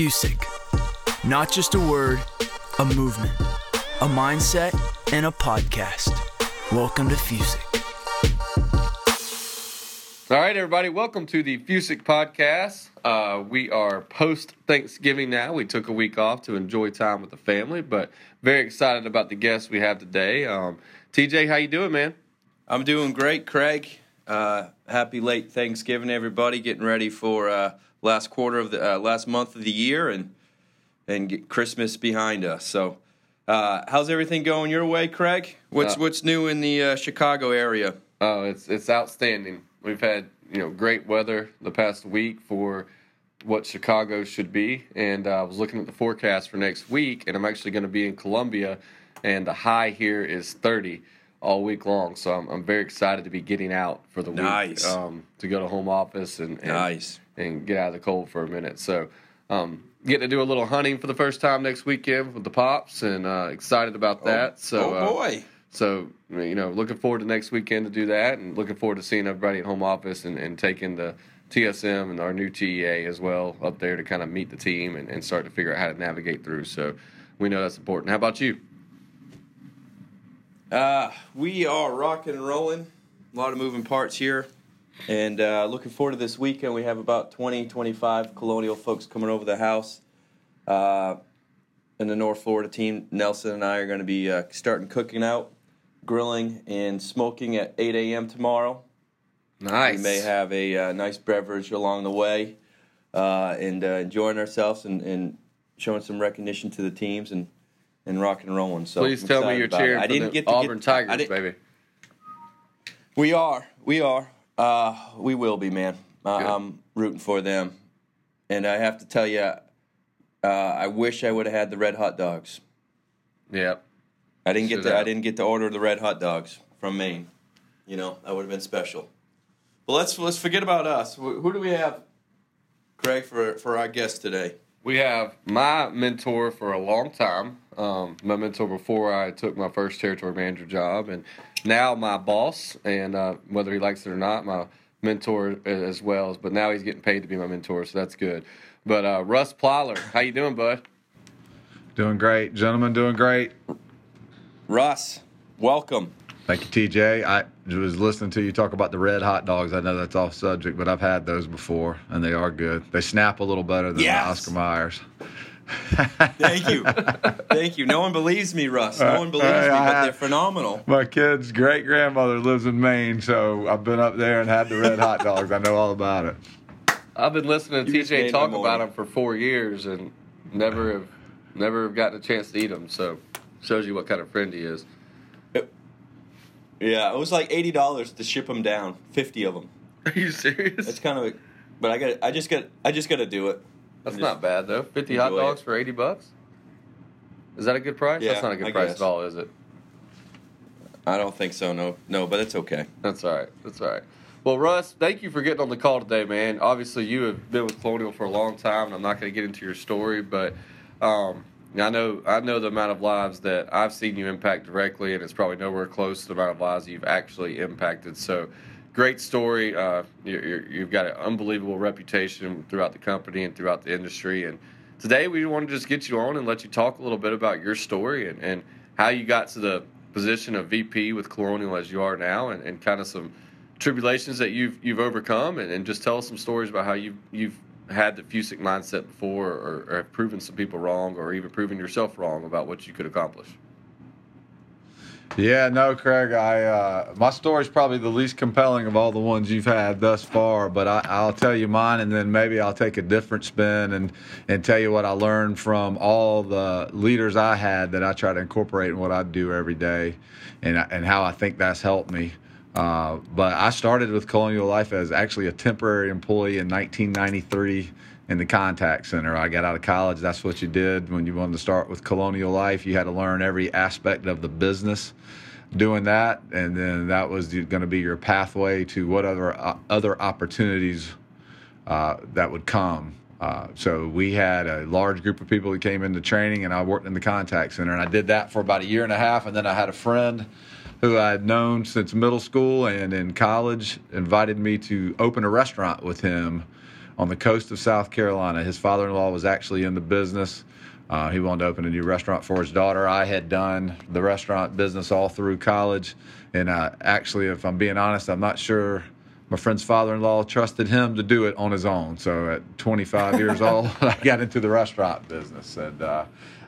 Fusic. Not just a word, a movement, a mindset, and a podcast. Welcome to Fusic. All right, everybody, welcome to the Fusic podcast. Uh, we are post Thanksgiving now. We took a week off to enjoy time with the family, but very excited about the guests we have today. Um, TJ, how you doing, man? I'm doing great, Craig. Uh, happy late Thanksgiving, everybody. Getting ready for uh, last quarter of the uh, last month of the year and and get Christmas behind us. So, uh, how's everything going your way, Craig? What's Uh, what's new in the uh, Chicago area? Oh, it's it's outstanding. We've had you know great weather the past week for what Chicago should be, and uh, I was looking at the forecast for next week, and I'm actually going to be in Columbia, and the high here is 30 all week long. So I'm, I'm very excited to be getting out for the Nice. week um, to go to home office and, and Nice. And get out of the cold for a minute. So um, getting to do a little hunting for the first time next weekend with the pops, and uh, excited about that. so oh uh, boy, so you know, looking forward to next weekend to do that, and looking forward to seeing everybody at home office and, and taking the TSM and our new TEA as well up there to kind of meet the team and, and start to figure out how to navigate through. So we know that's important. How about you? uh, we are rocking and rolling. A lot of moving parts here. And uh, looking forward to this weekend. We have about 20, 25 Colonial folks coming over the house. Uh, and the North Florida team, Nelson and I are going to be uh, starting cooking out, grilling, and smoking at 8 a.m. tomorrow. Nice. We may have a uh, nice beverage along the way uh, and uh, enjoying ourselves and, and showing some recognition to the teams and, and rocking and rolling. So Please I'm tell me you're it. cheering I for didn't the get to Auburn get, Tigers, baby. We are. We are. Uh, we will be, man. Uh, I'm rooting for them. And I have to tell you, uh, I wish I would have had the red hot dogs. Yep. I didn't get to. I didn't get to order the red hot dogs from Maine. You know, that would have been special. But let's let's forget about us. Who do we have, Craig, for for our guest today? We have my mentor for a long time. Um, my mentor before I took my first territory manager job, and now my boss. And uh, whether he likes it or not, my mentor as well. But now he's getting paid to be my mentor, so that's good. But uh, Russ Plyler, how you doing, bud? Doing great, gentlemen. Doing great. Russ, welcome. Thank you, TJ. I was listening to you talk about the red hot dogs. I know that's off subject, but I've had those before, and they are good. They snap a little better than Yes. the Oscar Mayers. Thank you, thank you. No one believes me, Russ. No one believes me, but they're phenomenal. My kid's great grandmother lives in Maine, so I've been up there and had the red hot dogs. I know all about it. I've been listening to You TJ talk about them for four years, and never have never have gotten a chance to eat them. So shows you what kind of friend he is. Yeah, it was like eighty dollars to ship them down, fifty of them. Are you serious? It's kind of, a, but I got, I just got, I just got to do it. That's not bad though. Fifty hot dogs it. for eighty bucks. Is that a good price? Yeah, That's not a good I price guess. at all, is it? I don't think so. No, no, but it's okay. That's all right. That's all right. Well, Russ, thank you for getting on the call today, man. Obviously, you have been with Colonial for a long time, and I'm not going to get into your story, but um, I know I know the amount of lives that I've seen you impact directly, and it's probably nowhere close to the amount of lives you've actually impacted. So, great story. Uh, you're, you've got an unbelievable reputation throughout the company and throughout the industry. And today, we want to just get you on and let you talk a little bit about your story and, and how you got to the position of VP with Colonial as you are now, and, and kind of some tribulations that you've you've overcome, and, and just tell us some stories about how you've you've had the Fusic mindset before, or, or have proven some people wrong, or even proven yourself wrong about what you could accomplish. Yeah, no, Craig. I uh, my story's probably the least compelling of all the ones you've had thus far, but I, I'll tell you mine, and then maybe I'll take a different spin and and tell you what I learned from all the leaders I had that I try to incorporate in what I do every day, and and how I think that's helped me. Uh, but I started with Colonial Life as actually a temporary employee in 1993 in the contact center. I got out of college. That's what you did when you wanted to start with Colonial Life. You had to learn every aspect of the business doing that, and then that was going to be your pathway to what other uh, other opportunities uh, that would come. Uh, so we had a large group of people that came into training, and I worked in the contact center, and I did that for about a year and a half, and then I had a friend who I had known since middle school and in college invited me to open a restaurant with him on the coast of South Carolina. His father-in-law was actually in the business. Uh, he wanted to open a new restaurant for his daughter. I had done the restaurant business all through college, and uh, actually, if I'm being honest, I'm not sure my friend's father-in-law trusted him to do it on his own. So at 25 years old, I got into the restaurant business and uh,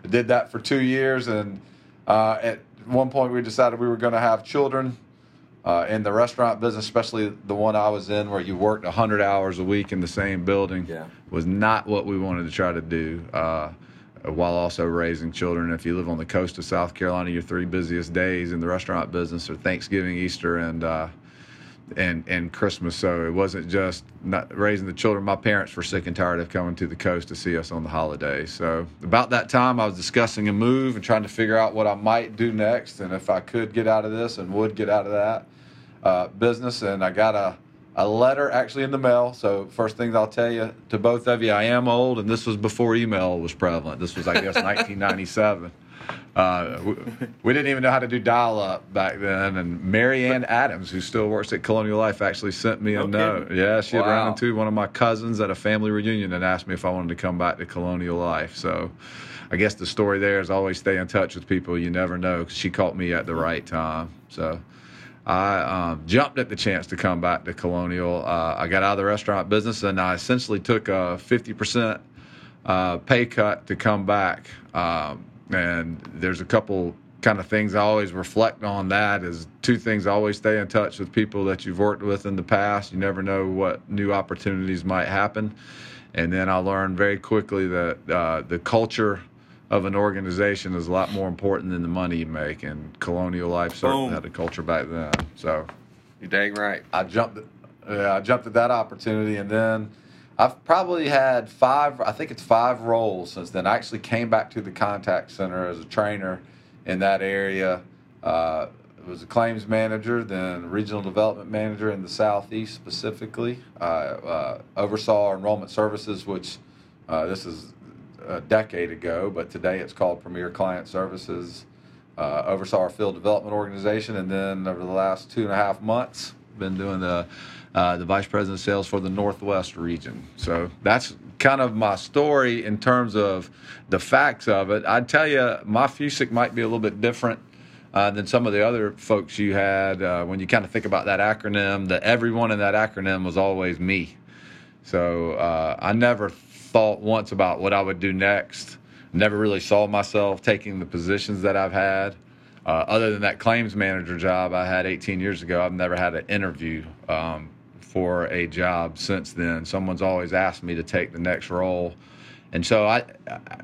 did that for two years. And uh, at one point, we decided we were going to have children. Uh, in the restaurant business, especially the one I was in, where you worked 100 hours a week in the same building, Yeah. was not what we wanted to try to do. Uh, while also raising children. If you live on the coast of South Carolina, your three busiest days in the restaurant business are Thanksgiving, Easter, and uh, and and Christmas. So it wasn't just not raising the children. My parents were sick and tired of coming to the coast to see us on the holidays. So about that time, I was discussing a move and trying to figure out what I might do next, and if I could get out of this and would get out of that uh, business. And I got a a letter actually in the mail. So first things I'll tell you to both of you, I am old, and this was before email was prevalent. This was I guess 1997. Uh, we, we didn't even know how to do dial up back then. And Marianne Adams, who still works at Colonial Life, actually sent me a No note. Yeah, she had Wow. run into one of my cousins at a family reunion and asked me if I wanted to come back to Colonial Life. So I guess the story there is always stay in touch with people. You never know because she caught me at the right time. So I um, jumped at the chance to come back to Colonial. Uh, I got out of the restaurant business and I essentially took a 50% uh, pay cut to come back. Um, and there's a couple kind of things I always reflect on that is two things. always stay in touch with people that you've worked with in the past. You never know what new opportunities might happen. And then I learned very quickly that uh, the culture of an organization is a lot more important than the money you make. And Colonial Life certainly Boom. had a culture back then. So you're dang right. I jumped. Yeah, I jumped at that opportunity, and then I've probably had five. I think it's five roles since then. I actually came back to the contact center as a trainer in that area. Uh, was a claims manager, then regional development manager in the southeast specifically. I uh, oversaw our enrollment services, which uh, this is a decade ago, but today it's called Premier Client Services. Uh, oversaw our field development organization, and then over the last two and a half months, been doing the uh, the vice president of sales for the Northwest region. So that's kind of my story in terms of the facts of it. I'd tell you, my FUSIC might be a little bit different uh, than some of the other folks you had. Uh, when you kind of think about that acronym, that everyone in that acronym was always me. So uh, I never thought once about what I would do next. Never really saw myself taking the positions that I've had. Uh, other than that claims manager job I had 18 years ago, I've never had an interview um, for a job since then. Someone's always asked me to take the next role. And so I,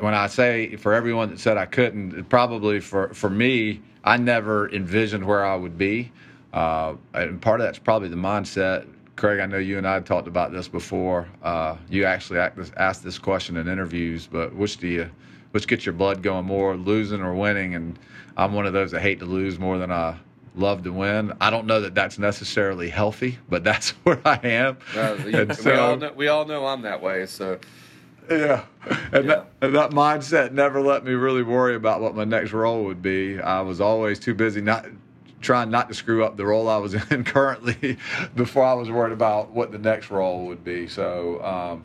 when I say for everyone that said I couldn't, probably for, for me, I never envisioned where I would be. Uh, and part of that's probably the mindset. Craig, I know you and I talked about this before. Uh, you actually asked this question in interviews, but which do you, which gets your blood going more, losing or winning? And I'm one of those that hate to lose more than I love to win. I don't know that that's necessarily healthy, but that's where I am. Uh, you- And we all know, we all know I'm that way. So yeah. And, Yeah. That, and that mindset never let me really worry about what my next role would be. I was always too busy not trying not to screw up the role I was in currently before I was worried about what the next role would be. So, um,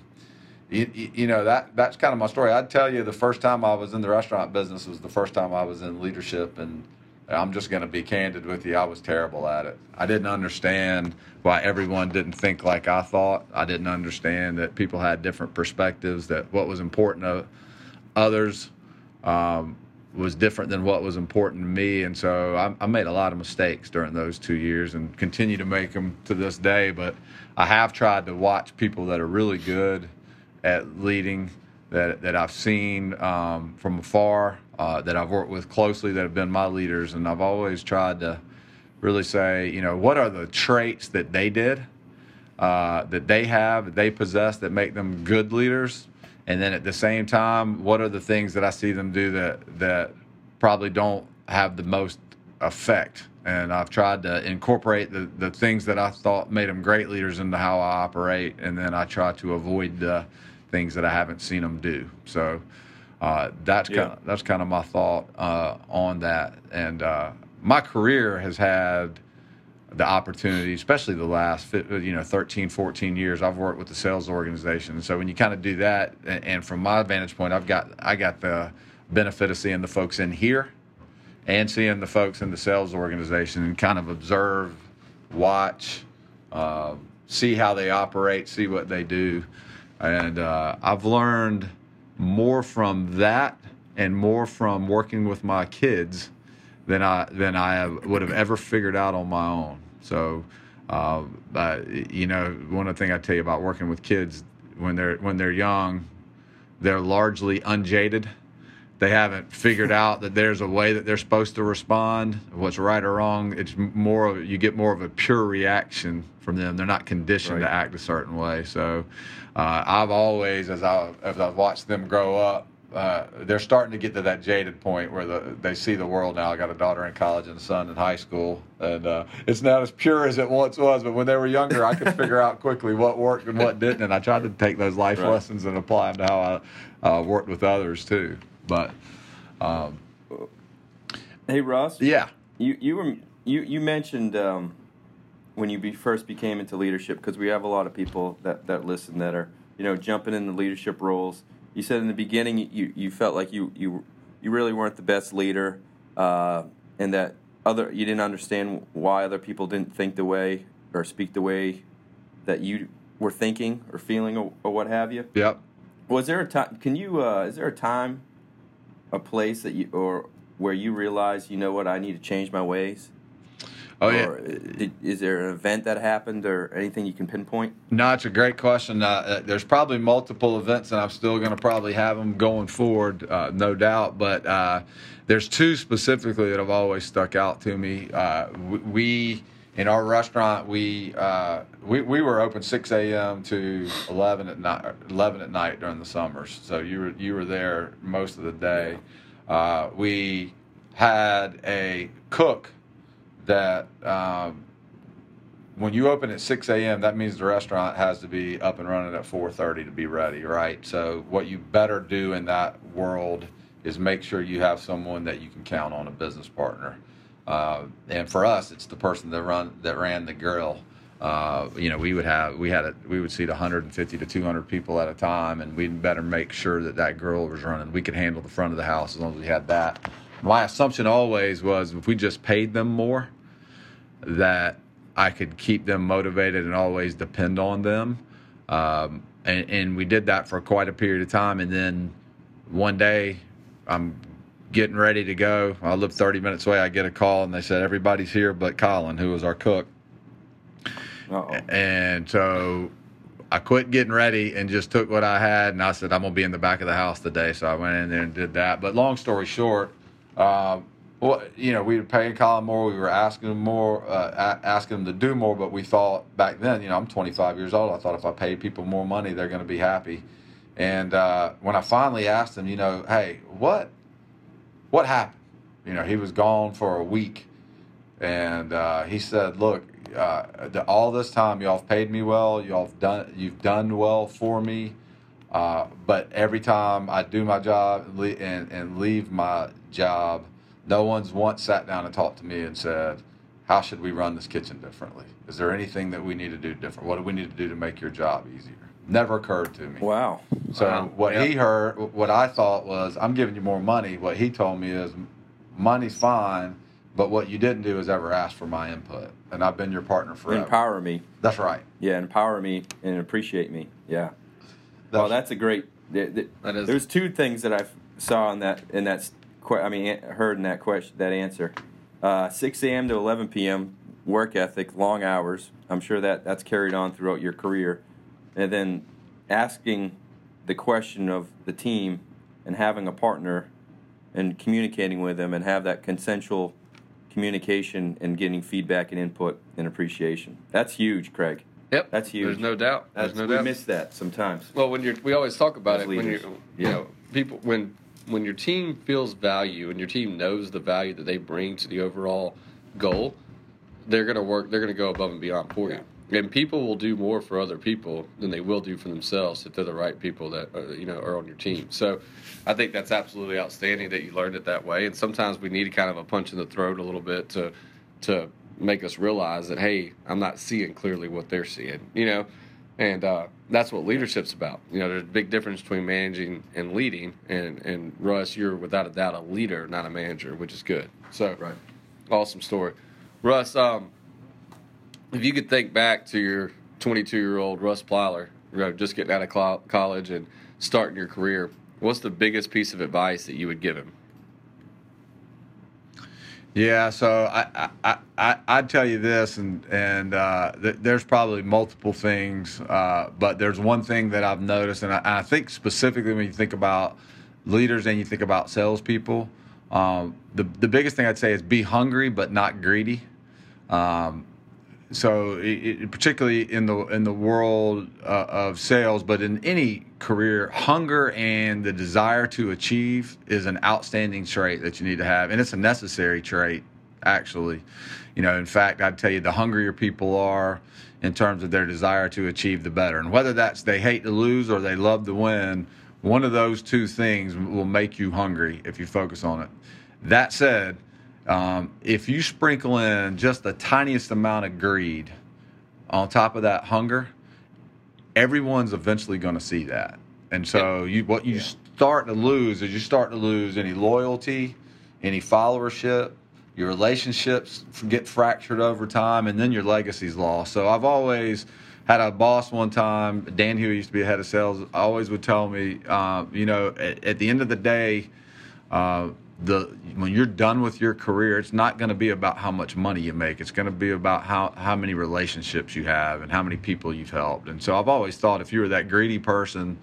you, you you know that that's kind of my story. I'd tell you the first time I was in the restaurant business was the first time I was in leadership, and I'm just going to be candid with you. I was terrible at it. I didn't understand why everyone didn't think like I thought. I didn't understand that people had different perspectives. That what was important to others um, was different than what was important to me, and so I, I made a lot of mistakes during those two years, and continue to make them to this day. But I have tried to watch people that are really good at leading that that I've seen um, from afar, uh, that I've worked with closely, that have been my leaders, and I've always tried to really say, you know, what are the traits that they did, uh, that they have, that they possess, that make them good leaders, and then at the same time, what are the things that I see them do that that probably don't have the most effect. And I've tried to incorporate the, the things that I thought made them great leaders into how I operate, and then I try to avoid the things that I haven't seen them do. So uh, that's Yeah. kind of that's kind of my thought uh, on that. And uh, my career has had the opportunity, especially the last you know 13, 14 years. I've worked with the sales organization, so when you kind of do that, and from my vantage point, I've got I got the benefit of seeing the folks in here and seeing the folks in the sales organization and kind of observe, watch, uh, see how they operate, see what they do, and uh, I've learned more from that and more from working with my kids than I than I would have ever figured out on my own. So, uh, you know, one of the things I tell you about working with kids when they're when they're young, they're largely unjaded. They haven't figured out that there's a way that they're supposed to respond. What's right or wrong? It's more of you get more of a pure reaction from them. They're not conditioned right. to act a certain way. So, uh, I've always, as I as I've watched them grow up, uh, they're starting to get to that jaded point where the, they see the world now. I got a daughter in college and a son in high school, and uh, it's not as pure as it once was. But when they were younger, I could figure out quickly what worked and what didn't, and I tried to take those life right. lessons and apply them to how I uh, worked with others too. But um, hey, Russ. Yeah. You you were you you mentioned um, when you be, first became into leadership because we have a lot of people that that listen that are you know jumping in the leadership roles you said in the beginning you, you felt like you, you you really weren't the best leader, uh, and that other you didn't understand why other people didn't think the way or speak the way that you were thinking or feeling or, or what have you. Yep. Was there a time? Can you? Uh, is there a time, a place that you or where you realize you know what I need to change my ways? Oh yeah. Uh, is there an event that happened or anything you can pinpoint? No, it's a great question. Uh, uh there's probably multiple events, and I'm still going to probably have them going forward, uh, no doubt. But uh, there's two specifically that have always stuck out to me. Uh, we in our restaurant we we we were open 6 a.m. to 11 at night 11 at night during the summers. So you were you were there most of the day. we had a cook that um, when you open at 6 a.m., that means the restaurant has to be up and running at 4:30 to be ready, right? So what you better do in that world is make sure you have someone that you can count on, a business partner. Uh, and for us, it's the person that run that ran the grill. Uh, you know, we would have we had a, we would seat 150 to 200 people at a time, and we'd better make sure that that grill was running. We could handle the front of the house as long as we had that my assumption always was if we just paid them more, that I could keep them motivated and always depend on them. Um, and, and, we did that for quite a period of time. And then one day, I'm getting ready to go. I live 30 minutes away. I get a call, and they said everybody's here but Colin, who was our cook. Uh-oh. And so I quit getting ready and just took what I had, and I said I'm gonna be in the back of the house today. So I went in there and did that. But long story short um, well, you know, we were paying Colin more. We were asking him more, uh, asking him to do more. But we thought back then, you know, I'm 25 years old. I thought if I paid people more money, they're going to be happy. And uh, when I finally asked him, you know, hey, what, what happened? You know, he was gone for a week, and uh, he said, look, uh, all this time y'all have paid me well. Y'all have done, you've done well for me. Uh, but every time I do my job and, and leave my job, no one's once sat down and talked to me and said, How should we run this kitchen differently? Is there anything that we need to do different? What do we need to do to make your job easier? Never occurred to me. Wow. So wow. what he heard, what I thought was, I'm giving you more money. What he told me is, money's fine, but what you didn't do is ever ask for my input, and I've been your partner forever. Empower me. That's right. Yeah, empower me and appreciate me. Yeah. That's, well, that's a great. That is. There's two things that I saw in that in that I mean, heard in that question, that answer. Uh, 6 a.m. to 11 p.m. work ethic, long hours. I'm sure that that's carried on throughout your career, and then asking the question of the team and having a partner and communicating with them and have that consensual communication and getting feedback and input and appreciation. That's huge, Craig. Yep, that's huge. There's no doubt. There's that's, no doubt. we doubt. miss that sometimes. Well, when you're, we always talk about As it leaders. when you, you know, people when when your team feels value and your team knows the value that they bring to the overall goal, they're going to work. They're going to go above and beyond for you. And people will do more for other people than they will do for themselves if they're the right people that are, you know are on your team. So, I think that's absolutely outstanding that you learned it that way. And sometimes we need kind of a punch in the throat a little bit to to make us realize that hey, I'm not seeing clearly what they're seeing, you know, and uh, that's what leadership's about. You know, there's a big difference between managing and leading, and and Russ, you're without a doubt a leader, not a manager, which is good. So, Right. awesome story, Russ. Um, if you could think back to your 22 year old Russ Plyler, you know, just getting out of clo- college and starting your career, what's the biggest piece of advice that you would give him? Yeah, so I, I, I, I'd tell you this, and and uh, th- there's probably multiple things, uh, but there's one thing that I've noticed, and I, I think specifically when you think about leaders and you think about salespeople, um, the the biggest thing I'd say is be hungry but not greedy. Um, so it, particularly in the in the world uh, of sales but in any career hunger and the desire to achieve is an outstanding trait that you need to have and it's a necessary trait actually. You know in fact i'd tell you the hungrier people are in terms of their desire to achieve the better. And whether that's they hate to lose or they love to win one of those two things will make you hungry if you focus on it. That said um, if you sprinkle in just the tiniest amount of greed on top of that hunger, everyone's eventually going to see that. And so you what you start to lose is you start to lose any loyalty, any followership, your relationships get fractured over time, and then your legacy's lost. So I've always had a boss one time, Dan Huey used to be a head of sales, always would tell me, uh, you know, at, at the end of the day, uh, the when you're done with your career, it's not going to be about how much money you make. It's going to be about how how many relationships you have and how many people you've helped. And so I've always thought if you were that greedy person,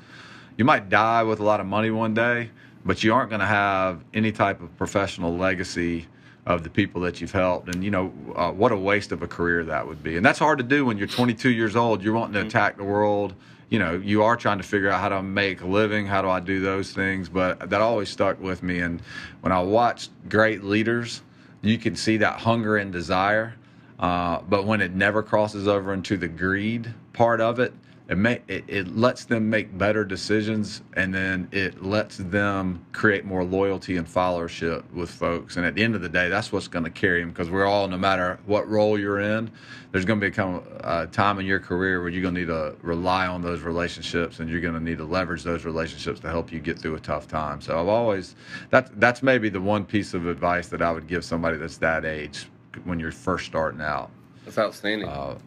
you might die with a lot of money one day, but you aren't going to have any type of professional legacy of the people that you've helped. And you know uh, what a waste of a career that would be. And that's hard to do when you're 22 years old. You're wanting to attack the world you know, you are trying to figure out how to make a living. How do I do those things? But that always stuck with me. And when I watched great leaders, you can see that hunger and desire. Uh, but when it never crosses over into the greed part of it, it, may, it, it lets them make better decisions and then it lets them create more loyalty and followership with folks. And at the end of the day that's what's going to carry them because we're all no matter what role you're in there's going to become a time in your career where you're going to need to rely on those relationships and you're going to need to leverage those relationships to help you get through a tough time. So i've always that that's maybe the one piece of advice that i would give somebody that's that age when you're first starting out. That's outstanding. uh,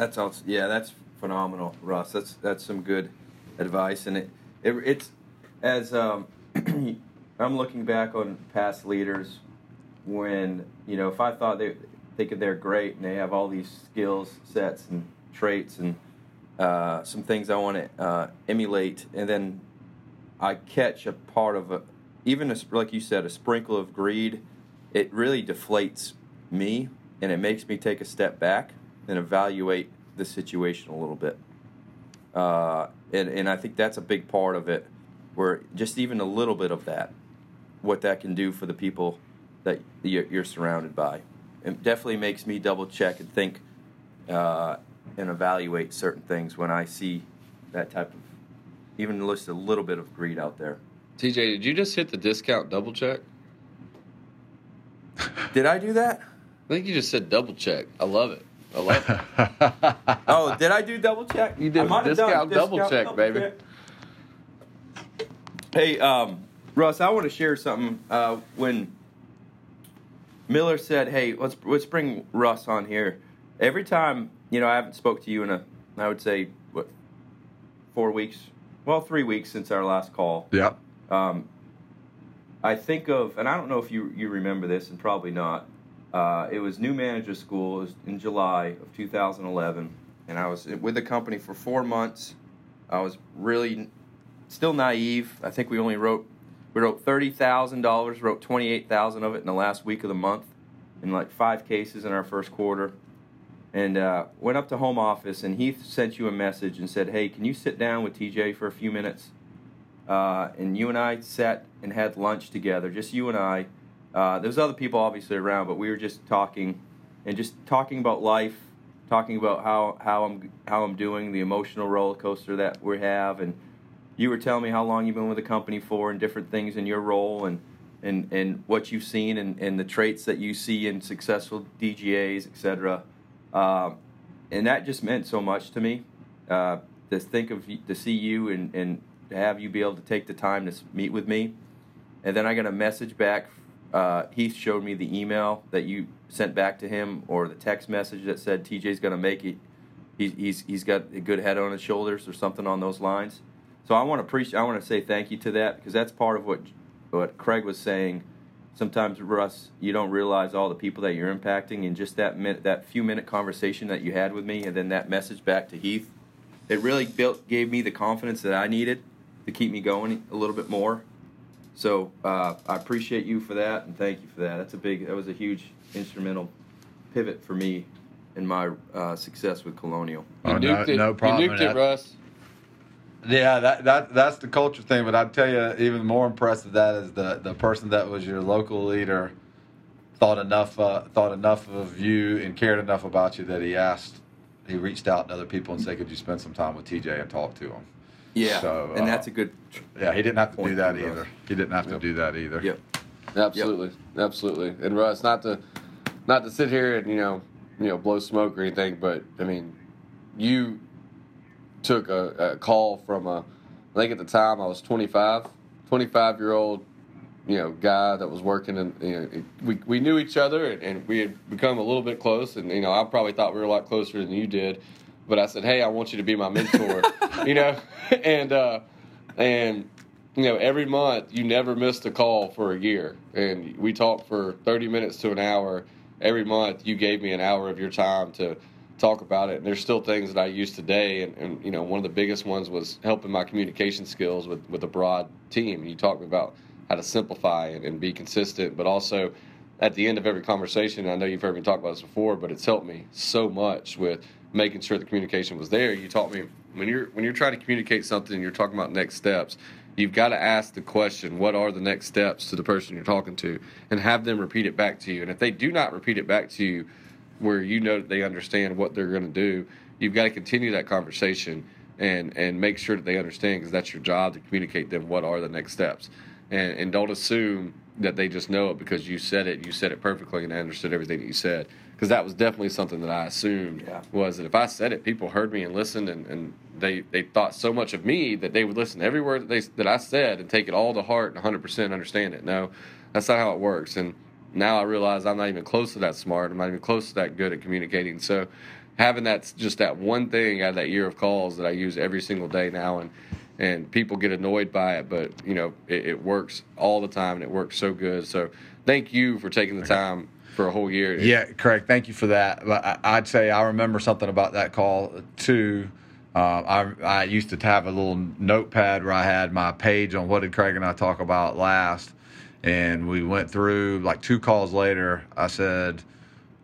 That's all. Yeah, that's phenomenal, Russ. That's that's some good advice, and it, it it's as um, I'm looking back on past leaders when you know if I thought they think they're great and they have all these skills sets and traits and uh, some things I want to uh, emulate, and then I catch a part of a even a, like you said a sprinkle of greed, it really deflates me and it makes me take a step back and evaluate the situation a little bit. Uh, and, and I think that's a big part of it, where just even a little bit of that, what that can do for the people that you're, you're surrounded by. It definitely makes me double check and think uh, and evaluate certain things when I see that type of, even just a little bit of greed out there. TJ, did you just hit the discount double check? Did I do that? I think you just said double check. I love it. I love it. Oh, did I do double check? You did I might have discount done double check, baby. check. Hey, um, Russ, I want to share something. Uh, when Miller said, "Hey, let's let's bring Russ on here," every time you know I haven't spoke to you in a, I would say what, four weeks, well, three weeks since our last call. Yeah. Um, I think of, and I don't know if you you remember this, and probably not. Uh, it was new manager school. It was in July of 2011, and I was with the company for four months. I was really still naive. I think we only wrote we wrote thirty thousand dollars, wrote twenty eight thousand of it in the last week of the month, in like five cases in our first quarter. And uh, went up to home office, and Heath sent you a message and said, "Hey, can you sit down with TJ for a few minutes?" uh, and you and I sat and had lunch together, just you and I. Uh, there was other people obviously around, but we were just talking and just talking about life, talking about how, how I'm how I'm doing, the emotional roller coaster that we have, and you were telling me how long you've been with the company for and different things in your role, and and, and what you've seen and, and the traits that you see in successful DGAs, etc. Uh, and that just meant so much to me. Uh, to think of to see you and, and to have you be able to take the time to meet with me, and then I got a message back. Uh, Heath showed me the email that you sent back to him, or the text message that said TJ's going to make it. He's, he's, he's got a good head on his shoulders, or something on those lines. So I want to appreciate. I want to say thank you to that because that's part of what what Craig was saying. Sometimes Russ, you don't realize all the people that you're impacting, and just that minute, that few minute conversation that you had with me, and then that message back to Heath, it really built gave me the confidence that I needed to keep me going a little bit more. So uh, I appreciate you for that, and thank you for that. That's a big. That was a huge instrumental pivot for me in my uh, success with Colonial. You Oh, no- nuked it. no problem. You nuked it, That- Russ. Yeah, that, that that's the culture thing. But I'd tell you, even more impressive that is the the person that was your local leader thought enough uh, thought enough of you and cared enough about you that he asked he reached out to other people and said, "Could you spend some time with TJ and talk to him?" Yeah, So, and uh, that's a good. Yeah, he didn't have to do that to Russ. either. He didn't have to do that either. Yep. Absolutely, absolutely. And Russ, not to not to sit here and you know you know blow smoke or anything, but I mean, you took a, a call from a I think at the time I was 25, 25 year old you know guy that was working and you know we we knew each other and, and we had become a little bit close and you know I probably thought we were a lot closer than you did, but I said hey I want you to be my mentor, you know, and uh, and you know, every month you never missed a call for a year. And we talked for 30 minutes to an hour. Every month you gave me an hour of your time to talk about it. And there's still things that I use today. And, and you know, one of the biggest ones was helping my communication skills with, with a broad team. You talked about how to simplify and, and be consistent, but also at the end of every conversation, I know you've heard me talk about this before, but it's helped me so much with making sure the communication was there. You taught me when you're when you're trying to communicate something, and you're talking about next steps. You've got to ask the question, what are the next steps to the person you're talking to, and have them repeat it back to you. And if they do not repeat it back to you, where you know that they understand what they're going to do, you've got to continue that conversation and and make sure that they understand because that's your job to communicate them what are the next steps, and and don't assume that they just know it because you said it, you said it perfectly, and I understood everything that you said. Because that was definitely something that I assumed Yeah. was that if I said it, people heard me and listened, and, and they, they thought so much of me that they would listen to every word that, they, that I said and take it all to heart and 100% understand it. No, that's not how it works. And now I realize I'm not even close to that smart. I'm not even close to that good at communicating. So having that just that one thing out of that year of calls that I use every single day now, and and people get annoyed by it, but you know it, it works all the time and it works so good. So thank you for taking the time for a whole year. Yeah, Craig, thank you for that. But I'd say I remember something about that call too. Uh, I, I used to have a little notepad where I had my page on what did Craig and I talk about last, and we went through like two calls later. I said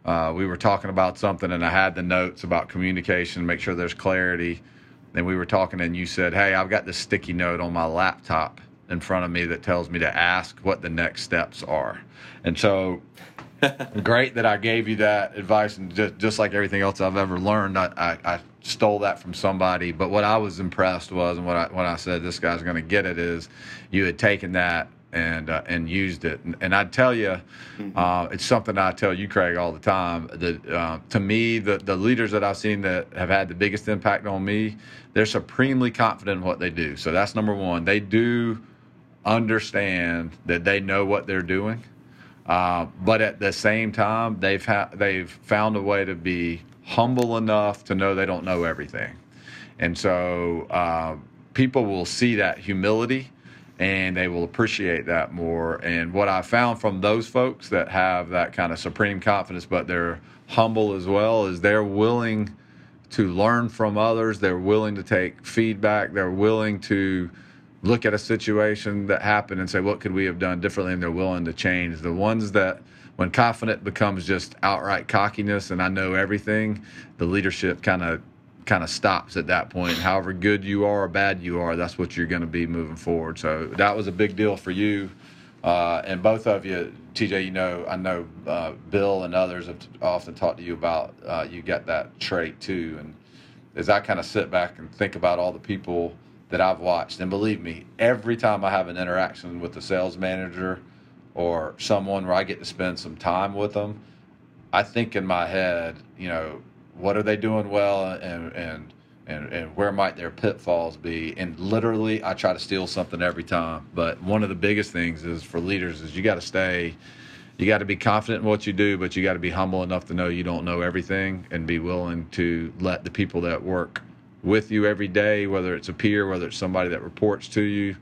uh, we were talking about something, and I had the notes about communication, make sure there's clarity. Then we were talking, and you said, "Hey, I've got this sticky note on my laptop in front of me that tells me to ask what the next steps are." And so great that I gave you that advice, and just, just like everything else I've ever learned, I, I, I stole that from somebody. But what I was impressed was, and what I when I said this guy's going to get it is, you had taken that and uh, and used it. And, and I'd tell you, uh, it's something I tell you, Craig, all the time. That uh, to me, the the leaders that I've seen that have had the biggest impact on me, they're supremely confident in what they do. So that's number one. They do understand that they know what they're doing. Uh, but at the same time, they've ha- they've found a way to be humble enough to know they don't know everything, and so uh, people will see that humility, and they will appreciate that more. And what I found from those folks that have that kind of supreme confidence, but they're humble as well, is they're willing to learn from others. They're willing to take feedback. They're willing to look at a situation that happened and say, what could we have done differently? And they're willing to change. The ones that, when confident becomes just outright cockiness and I know everything, the leadership kind of kind of stops at that point. However good you are or bad you are, that's what you're going to be moving forward. So that was a big deal for you. Uh, and both of you, TJ, you know, I know uh, Bill and others have often talked to you about uh, you got that trait too. And as I kind of sit back and think about all the people that I've watched, and believe me, every time I have an interaction with the sales manager or someone where I get to spend some time with them, I think in my head, you know, what are they doing well and and and, and where might their pitfalls be and literally i try to steal something every time but one of the biggest things is for leaders is you got to stay you got to be confident in what you do but you got to be humble enough to know you don't know everything and be willing to let the people that work with you every day whether it's a peer whether it's somebody that reports to you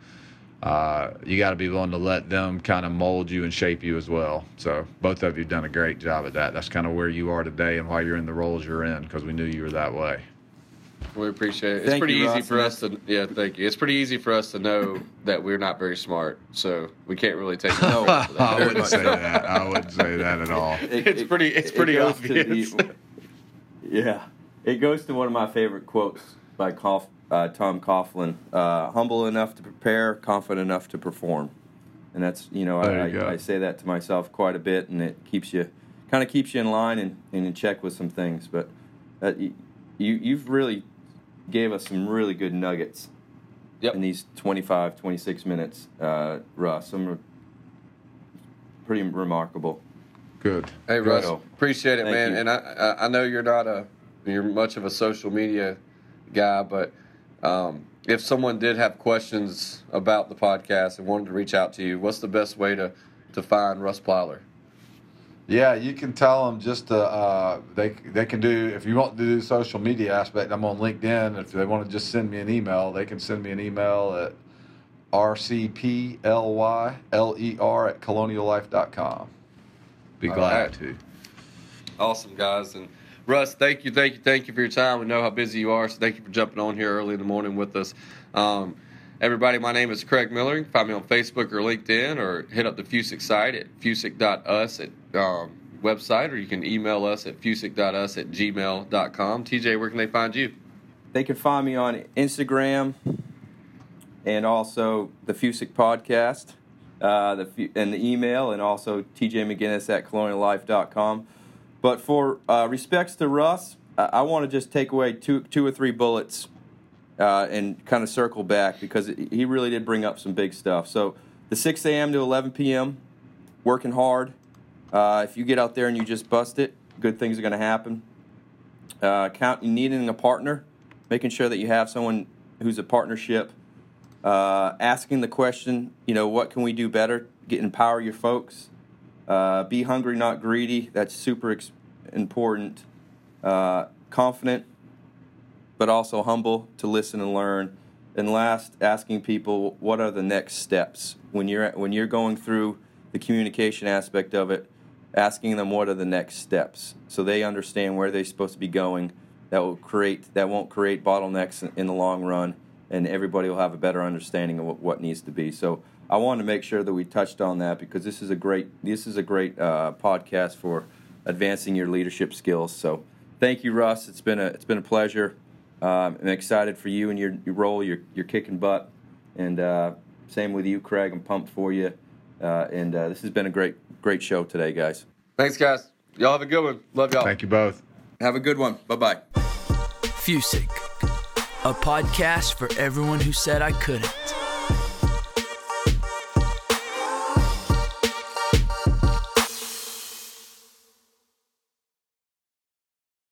uh, you got to be willing to let them kind of mold you and shape you as well. So both of you have done a great job at that. That's kind of where you are today and why you're in the roles you're in because we knew you were that way. We appreciate it. It's Thank pretty you, easy Russ. for us to yeah, thank you. It's pretty easy for us to know that we're not very smart, so we can't really take no for that. I wouldn't say that. I wouldn't say that at all. It- It's it- pretty- it's it pretty obvious. the- yeah, it goes to one of my favorite quotes by Cough, uh, Tom Coughlin: uh, "Humble enough to prepare, confident enough to perform." And that's you know I, you. I, I say that to myself quite a bit, and it keeps you kind of keeps you in line and, and in check with some things. But that, you you- you've really gave us some really good nuggets Yep. in these 25, 26 minutes, uh, Russ. Some are pretty remarkable. Good. Hey Russ, Good. appreciate it, Thank man. you. And I, I I know you're not a you're much of a social media guy, but um, if someone did have questions about the podcast and wanted to reach out to you, what's the best way to to find Russ Plyler? Yeah, you can tell them just to, uh, they they can do if you want to do social media aspect. I'm on LinkedIn. If they want to just send me an email, they can send me an email at rcplyler E at coloniallife.com. Be glad right. to. Awesome, guys. And Russ, thank you, thank you, thank you for your time. We know how busy you are, so thank you for jumping on here early in the morning with us. Um, everybody, my name is Craig Miller. You can find me on Facebook or LinkedIn or hit up the Fusic site at fusic.us at um, website, or you can email us at fusic.us at gmail.com. TJ, where can they find you? They can find me on Instagram and also the Fusic podcast, uh, the and the email, and also TJ McGinnis at coloniallife.com. But for uh, respects to Russ, I, I want to just take away two, two or three bullets uh, and kind of circle back because he really did bring up some big stuff. So the 6 a.m. to 11 p.m., working hard. Uh, if you get out there and you just bust it, good things are going to happen. Uh, count needing a partner, making sure that you have someone who's a partnership. Uh, asking the question, you know, what can we do better? Get empower your folks. Uh, be hungry, not greedy. That's super ex- important. Uh, confident, but also humble to listen and learn. And last, asking people what are the next steps when you're when you're going through the communication aspect of it. Asking them what are the next steps so they understand where they're supposed to be going. That will create that won't create bottlenecks in, the long run, and everybody will have a better understanding of what, what needs to be. So I wanted to make sure that we touched on that because this is a great this is a great uh, podcast for advancing your leadership skills. So thank you, Russ. It's been a it's been a pleasure. Um, I'm excited for you and your, your role. You're you're kicking butt, and uh, same with you, Craig. I'm pumped for you. Uh, and uh, this has been a great great show today, guys. Thanks, guys. Y'all have a good one. Love y'all. Thank you both. Have a good one. Bye bye. Fusic, a podcast for everyone who said I couldn't.